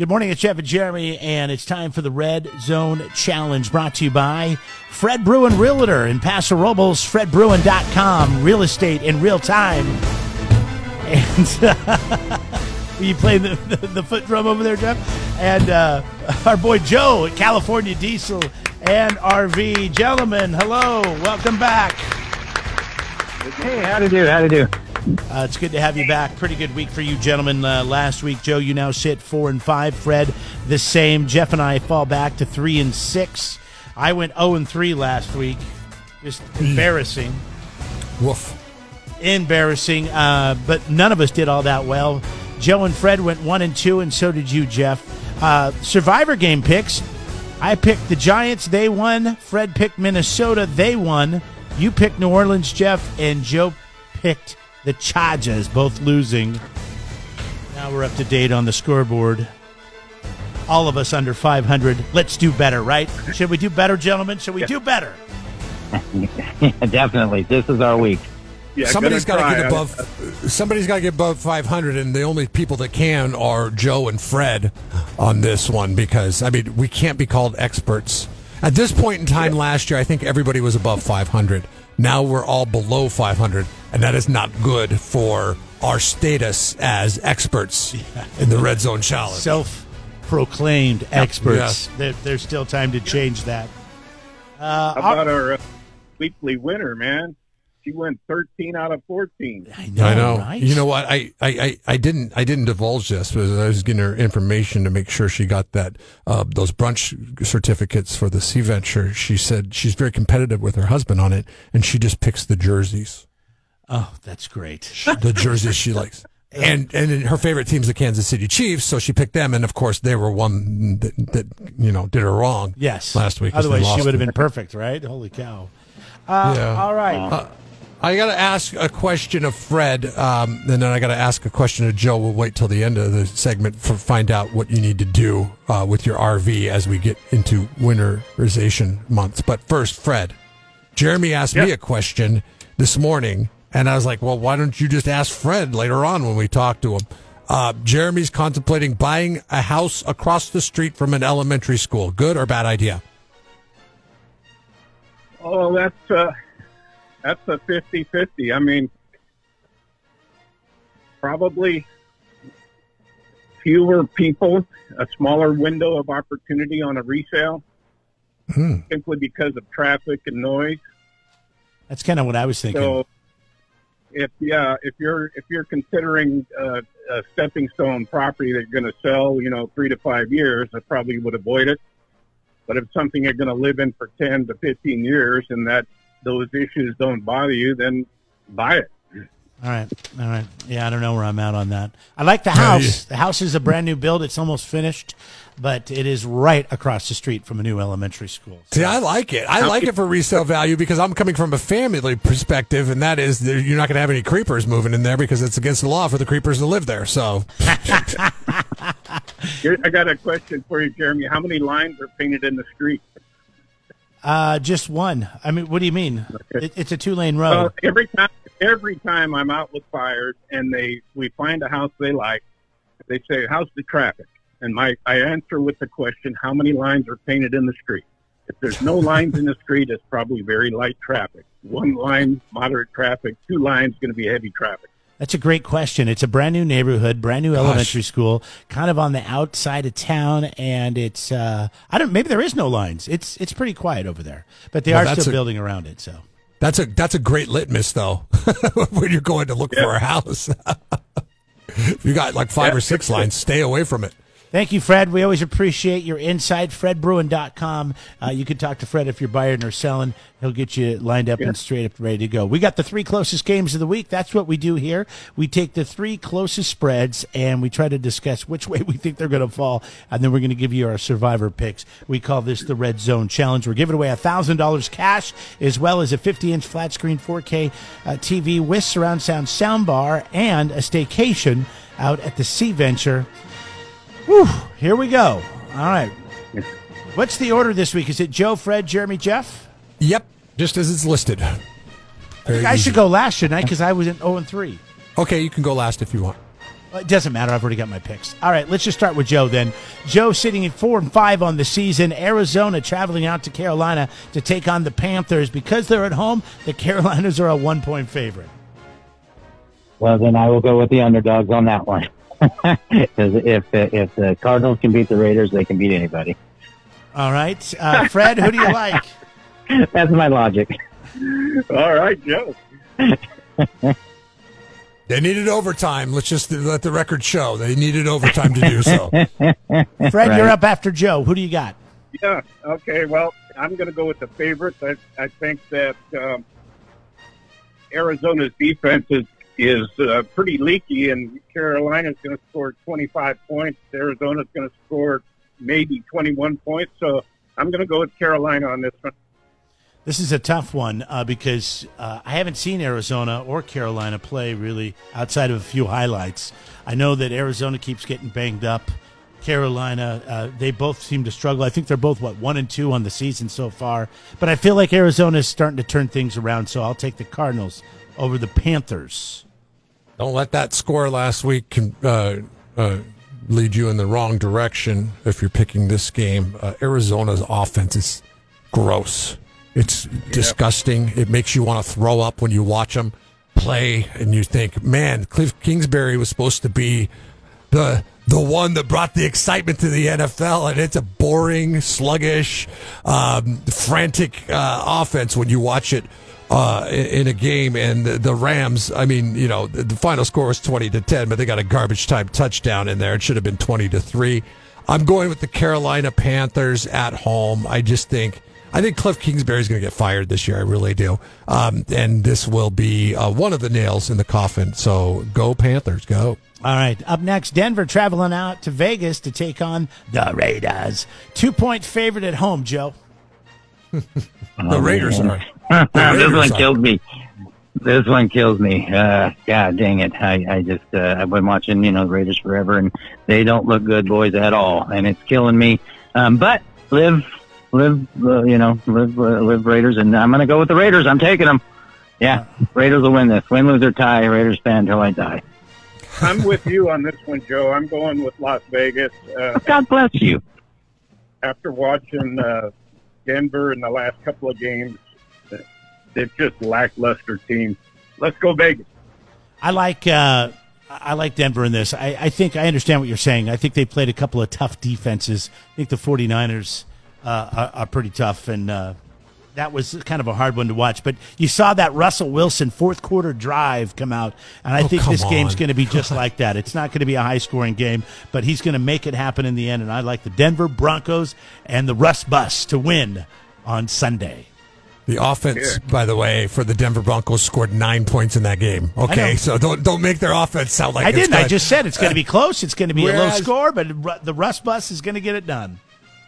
Good morning, it's Jeff and Jeremy, and it's time for the Red Zone Challenge brought to you by Fred Bruin Realtor in Paso Robles, fredbruin.com, real estate in real time. And uh, you playing the, the, the, foot drum over there, Jeff? And uh, our boy Joe at California Diesel and RV. Gentlemen, hello, welcome back. Hey, how to do? How to do? Uh, it's good to have you back. Pretty good week for you, gentlemen. Uh, last week, Joe, you now sit four and five. Fred, the same. Jeff and I fall back to three and six. I went zero and three last week. Just embarrassing. Woof. Embarrassing. Uh, but none of us did all that well. Joe and Fred went one and two, and so did you, Jeff. Uh, Survivor game picks. I picked the Giants. They won. Fred picked Minnesota. They won. You picked New Orleans, Jeff, and Joe picked the Chargers, both losing. Now we're up to date on the scoreboard. All of us under 500. Let's do better, right? Should we do better, gentlemen? Should we do better? yeah, definitely. This is our week. Yeah, somebody's got to get above. Somebody's got to get above 500, and the only people that can are Joe and Fred on this one because I mean we can't be called experts at this point in time. Yeah. Last year, I think everybody was above 500. Now we're all below 500, and that is not good for our status as experts yeah. in the Red Zone Challenge. Self proclaimed experts. Yes. There, there's still time to change that. Uh, How about our, our uh, weekly winner, man? She went 13 out of 14. I know. I know. Right? You know what? I, I, I, didn't I didn't divulge this but I was getting her information to make sure she got that uh, those brunch certificates for the Sea Venture. She said she's very competitive with her husband on it, and she just picks the jerseys. Oh, that's great. The jerseys she likes. And and her favorite team's the Kansas City Chiefs, so she picked them, and of course they were one that, that you know did her wrong. Yes, last week. Otherwise, she would have been perfect, right? Holy cow! Uh, yeah. All right. Uh, I got to ask a question of Fred, um, and then I got to ask a question of Joe. We'll wait till the end of the segment to find out what you need to do uh, with your RV as we get into winterization months. But first, Fred, Jeremy asked yep. me a question this morning, and I was like, "Well, why don't you just ask Fred later on when we talk to him?" Uh, Jeremy's contemplating buying a house across the street from an elementary school. Good or bad idea? Oh, that's. Uh that's a 50-50. I mean, probably fewer people, a smaller window of opportunity on a resale, hmm. simply because of traffic and noise. That's kind of what I was thinking. So, if yeah, if you're if you're considering uh, a stepping stone property that you're going to sell, you know, three to five years, I probably would avoid it. But if something you're going to live in for ten to fifteen years, and that those issues don't bother you, then buy it. All right, all right. Yeah, I don't know where I'm at on that. I like the house. The house is a brand new build. It's almost finished, but it is right across the street from a new elementary school. So. See, I like it. I like it for resale value because I'm coming from a family perspective, and that is you're not going to have any creepers moving in there because it's against the law for the creepers to live there. So, I got a question for you, Jeremy. How many lines are painted in the street? Uh, just one. I mean, what do you mean? It, it's a two lane road. Well, every time, every time I'm out with buyers and they we find a house they like, they say, "How's the traffic?" And my I answer with the question, "How many lines are painted in the street?" If there's no lines in the street, it's probably very light traffic. One line, moderate traffic. Two lines, going to be heavy traffic. That's a great question. It's a brand new neighborhood, brand new Gosh. elementary school, kind of on the outside of town, and it's uh, I don't maybe there is no lines. It's it's pretty quiet over there, but they well, are still a, building around it. So that's a that's a great litmus though when you're going to look yeah. for a house. if you got like five yeah. or six lines, stay away from it. Thank you, Fred. We always appreciate your insight. FredBruin.com. Uh, you can talk to Fred if you're buying or selling. He'll get you lined up yeah. and straight up ready to go. We got the three closest games of the week. That's what we do here. We take the three closest spreads and we try to discuss which way we think they're going to fall. And then we're going to give you our survivor picks. We call this the Red Zone Challenge. We're giving away $1,000 cash as well as a 50 inch flat screen 4K uh, TV with surround sound soundbar and a staycation out at the Sea Venture Whew, here we go. All right. What's the order this week? Is it Joe, Fred, Jeremy, Jeff? Yep, just as it's listed. I, I should go last, shouldn't I? Because I was in 0 and 3. Okay, you can go last if you want. Well, It doesn't matter. I've already got my picks. All right, let's just start with Joe then. Joe sitting at four and five on the season. Arizona traveling out to Carolina to take on the Panthers because they're at home. The Carolinas are a one point favorite. Well, then I will go with the underdogs on that one. Because if if the Cardinals can beat the Raiders, they can beat anybody. All right, uh, Fred, who do you like? That's my logic. All right, Joe. They needed overtime. Let's just let the record show they needed overtime to do so. Fred, Right. you're up after Joe. Who do you got? Yeah. Okay. Well, I'm going to go with the favorites. I, I think that um, Arizona's defense is is uh, pretty leaky, and Carolina's going to score 25 points. Arizona's going to score maybe 21 points. So I'm going to go with Carolina on this one. This is a tough one uh, because uh, I haven't seen Arizona or Carolina play really outside of a few highlights. I know that Arizona keeps getting banged up. Carolina, uh, they both seem to struggle. I think they're both what one and two on the season so far. But I feel like Arizona is starting to turn things around, so I'll take the Cardinals over the Panthers. Don't let that score last week uh, uh, lead you in the wrong direction if you're picking this game. Uh, Arizona's offense is gross. It's disgusting. It makes you want to throw up when you watch them play, and you think, man, Cliff Kingsbury was supposed to be the the one that brought the excitement to the NFL, and it's a boring, sluggish, um, frantic uh, offense when you watch it uh, in, a game. And the, Rams, I mean, you know, the, the final score was twenty to ten, but they got a garbage time touchdown in there. It should have been twenty to three. I'm going with the Carolina Panthers at home. I just think. I think Cliff Kingsbury is going to get fired this year. I really do. Um, and this will be uh, one of the nails in the coffin. So go Panthers, go. All right. Up next, Denver traveling out to Vegas to take on the Raiders. Two point favorite at home, Joe. The Raiders are. this Raiders one are. kills me. This one kills me. Uh, God dang it! I, I just uh, I've been watching you know the Raiders forever, and they don't look good, boys, at all, and it's killing me. Um, but live, live, uh, you know, live, uh, live Raiders, and I'm gonna go with the Raiders. I'm taking them. Yeah, Raiders will win this. Win, lose, or tie. Raiders fan till I die. I'm with you on this one, Joe. I'm going with Las Vegas. Uh, God bless you. after watching uh, Denver in the last couple of games, they're just lackluster team. Let's go Vegas. I like uh, I like Denver in this. I, I think I understand what you're saying. I think they played a couple of tough defenses. I think the 49ers uh, are, are pretty tough, and uh, that was kind of a hard one to watch. But you saw that Russell Wilson fourth quarter drive come out, and I Oh, think come this game's going to be just like that. It's not going to be a high scoring game, but he's going to make it happen in the end. And I like the Denver Broncos and the Russ Bus to win on Sunday. The offense, by the way, for the Denver Broncos scored nine points in that game. Okay, so don't don't make their offense sound like I it's didn't. I just said it's going to be close. It's going to be a low score, but the Russ Bus is going to get it done.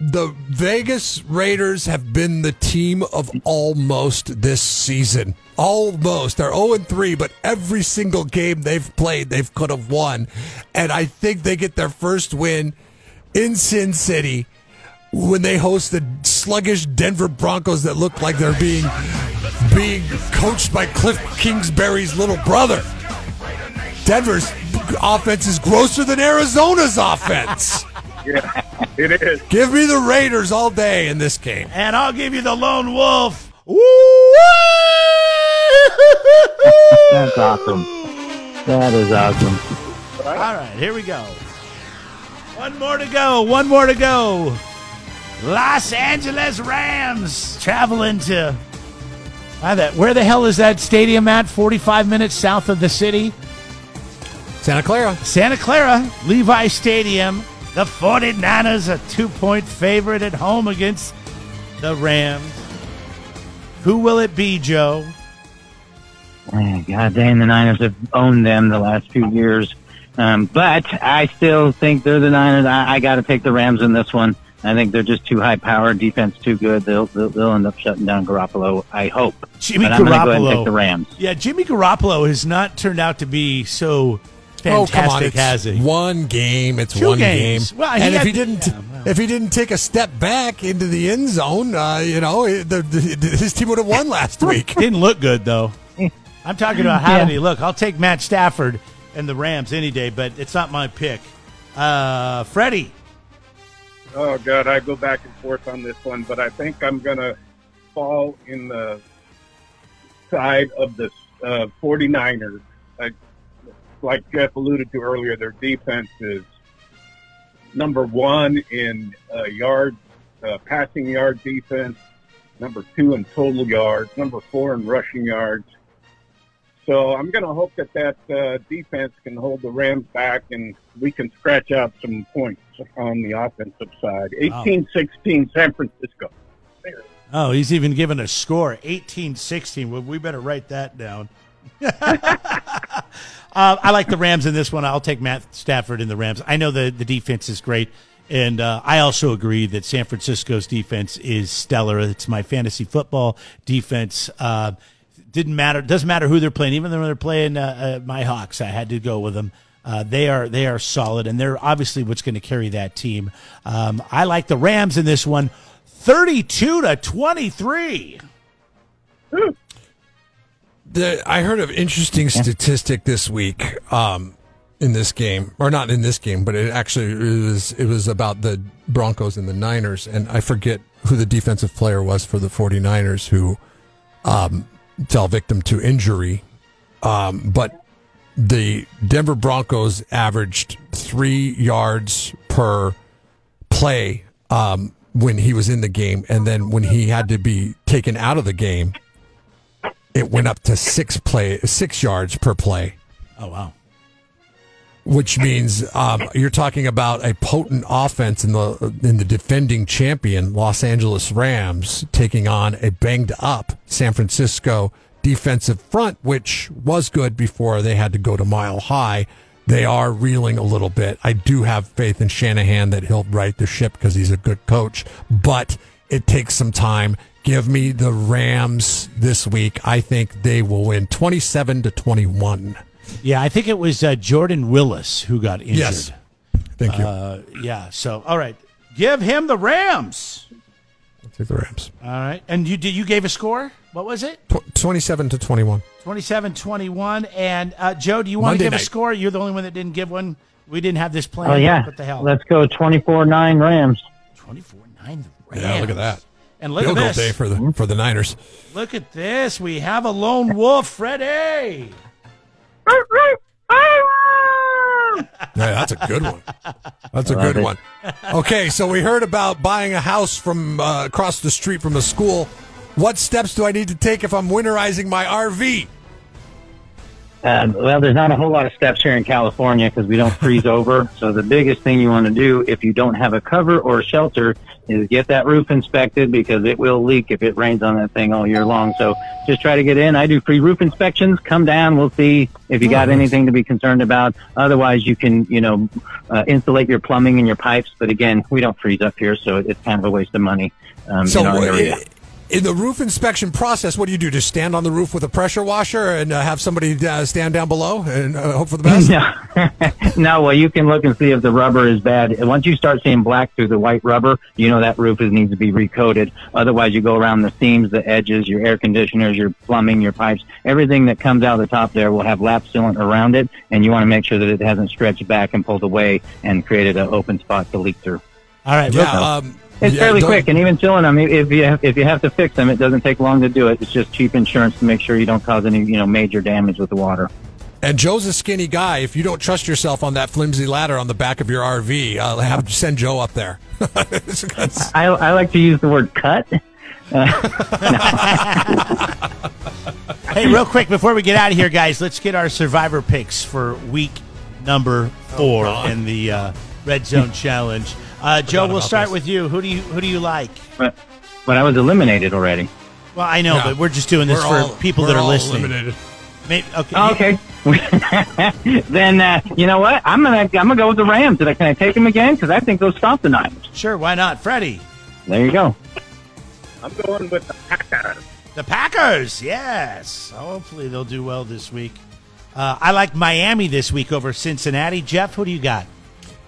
The Vegas Raiders have been the team of almost this season. Almost. They're 0 3, but every single game they've played, they've could have won. And I think they get their first win in Sin City when they host the sluggish Denver Broncos that look like they're being being coached by Cliff Kingsbury's little brother. Denver's offense is grosser than Arizona's offense. Yeah, it is. Give me the Raiders all day in this game. And I'll give you the lone wolf. That's awesome. That is awesome. All right, here we go. One more to go. One more to go. Los Angeles Rams traveling to. That, where the hell is that stadium at? 45 minutes south of the city? Santa Clara. Santa Clara, Levi Stadium. The 49ers, a two point favorite at home against the Rams. Who will it be, Joe? God dang, the Niners have owned them the last few years. Um, but I still think they're the Niners. I, I got to take the Rams in this one. I think they're just too high powered, defense too good. They'll, they'll they'll end up shutting down Garoppolo. I hope. Jimmy but I'm to go Garoppolo. the Rams. Yeah, Jimmy Garoppolo has not turned out to be so fantastic, oh come on! It's has he? one game. It's Two one games. game. Well, he and if he didn't, yeah, well. if he didn't take a step back into the end zone, uh, you know, the, the, his team would have won last week. Didn't look good though. I'm talking about how Yeah. did he look? I'll take Matt Stafford and the Rams any day, but it's not my pick. Uh, Freddie. Oh God, I go back and forth on this one, but I think I'm gonna fall in the side of the uh, 49ers. Like Jeff alluded to earlier, their defense is number one in uh, yards, uh, passing yard defense, number two in total yards, number four in rushing yards. So I'm going to hope that that uh, defense can hold the Rams back and we can scratch out some points on the offensive side. 18-16 San Francisco. There. Oh, he's even given a score, 18-16. Well, we better write that down. uh, I like the Rams in this one. I'll take Matt Stafford in the Rams. I know the, the defense is great. And uh, I also agree that San Francisco's defense is stellar. It's my fantasy football defense. Uh, didn't matter. Doesn't matter who they're playing. Even when they're playing uh, uh, my Hawks, I had to go with them. Uh, they are they are solid, and they're obviously what's going to carry that team. Um, I like the Rams in this one, thirty-two to twenty-three. The, I heard an interesting statistic this week um, in this game, or not in this game, but it actually it was it was about the Broncos and the Niners, and I forget who the defensive player was for the 49ers who um, fell victim to injury. Um, but the Denver Broncos averaged three yards per play um, when he was in the game, and then when he had to be taken out of the game, it went up to six play six yards per play. Oh wow! Which means um, you're talking about a potent offense in the in the defending champion Los Angeles Rams taking on a banged up San Francisco defensive front, which was good before they had to go to mile high. They are reeling a little bit. I do have faith in Shanahan that he'll right the ship because he's a good coach, but it takes some time. Give me the Rams this week. I think they will win 27 to 21. Yeah, I think it was uh, Jordan Willis who got injured. Yes. Thank you. Uh, yeah. So, all right, give him the Rams. I'll take the Rams. All right, and you did you gave a score? What was it? Tw- 27 to 21. 27-21. And uh, Joe, do you want Monday to give night. a score? You're the only one that didn't give one. We didn't have this plan. Oh yeah, What the hell? let's go 24-9 Rams. 24-9 the Rams. Yeah, look at that. And look Field at goal this. day for the for the Niners. Look at this. We have a lone wolf, Freddie. Yeah, that's a good one. That's a good it. one. Okay, so we heard about buying a house from uh, across the street from a school. What steps do I need to take if I'm winterizing my RV? Uh, well, there's not a whole lot of steps here in California because we don't freeze over. So the biggest thing you want to do if you don't have a cover or a shelter is get that roof inspected because it will leak if it rains on that thing all year long. So just try to get in. I do free roof inspections. Come down. We'll see if you got anything to be concerned about. Otherwise, you can, you know, uh, insulate your plumbing and your pipes. But again, we don't freeze up here, so it's kind of a waste of money um, So in our area. in the roof inspection process, what do you do? Just stand on the roof with a pressure washer and uh, have somebody uh, stand down below and uh, hope for the best? No, no. Well, you can look and see if the rubber is bad. Once you start seeing black through the white rubber, you know that roof is, needs to be recoated. Otherwise, you go around the seams, the edges, your air conditioners, your plumbing, your pipes, everything that comes out of the top there will have lap sealant around it, and you want to make sure that it hasn't stretched back and pulled away and created an open spot to leak through. All right, real Yeah, um, It's yeah, fairly quick, and even sealing them, if you if you have to fix them, it doesn't take long to do it. It's just cheap insurance to make sure you don't cause any you know major damage with the water. And Joe's a skinny guy. If you don't trust yourself on that flimsy ladder on the back of your RV, uh, have send Joe up there. I, I like to use the word cut. Hey, real quick before we get out of here, guys, let's get our survivor picks for week number four in the uh, Red Zone Challenge. Uh, Joe, we'll start this. with you. Who do you who do you like? But, but I was eliminated already. Well, I know, Yeah. but we're just doing this We're for all- people that are all listening. eliminated. Maybe, okay. Oh, okay. then uh, you know what? I'm gonna I'm gonna go with the Rams. Did I, can I take them again? Because I think they'll stop the Niners. Sure, why not? Freddie. There you go. I'm going with the Packers. The Packers, yes. Hopefully they'll do well this week. Uh, I like Miami this week over Cincinnati. Jeff, who do you got?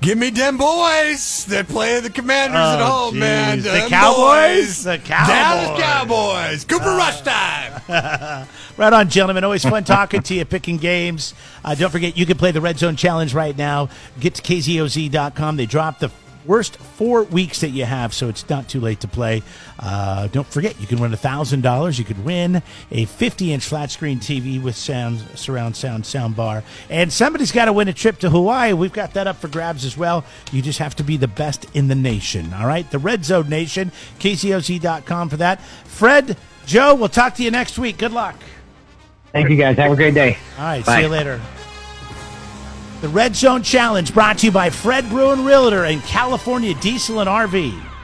Give me them boys that play the Commanders at Oh, home, geez. man. The Them Cowboys? boys. The Dallas Cowboys. Cowboys. Cooper Rush time. Right on, gentlemen. Always fun talking to you, picking games. Uh, don't forget, you can play the Red Zone Challenge right now. Get to kzoz.com. They drop the worst four weeks that you have, so it's not too late to play. Uh, don't forget, you can win $1,000. You could win a 50 inch flat screen TV with sound, surround sound sound bar. And somebody's got to win a trip to Hawaii. We've got that up for grabs as well. You just have to be the best in the nation. All right? The Red Zone Nation, kzoz.com for that. Fred, Joe, we'll talk to you next week. Good luck. Thank you guys. Have a great day. All right, Bye. see you later. The Red Zone Challenge brought to you by Fred Bruin Realtor and California Diesel and RV.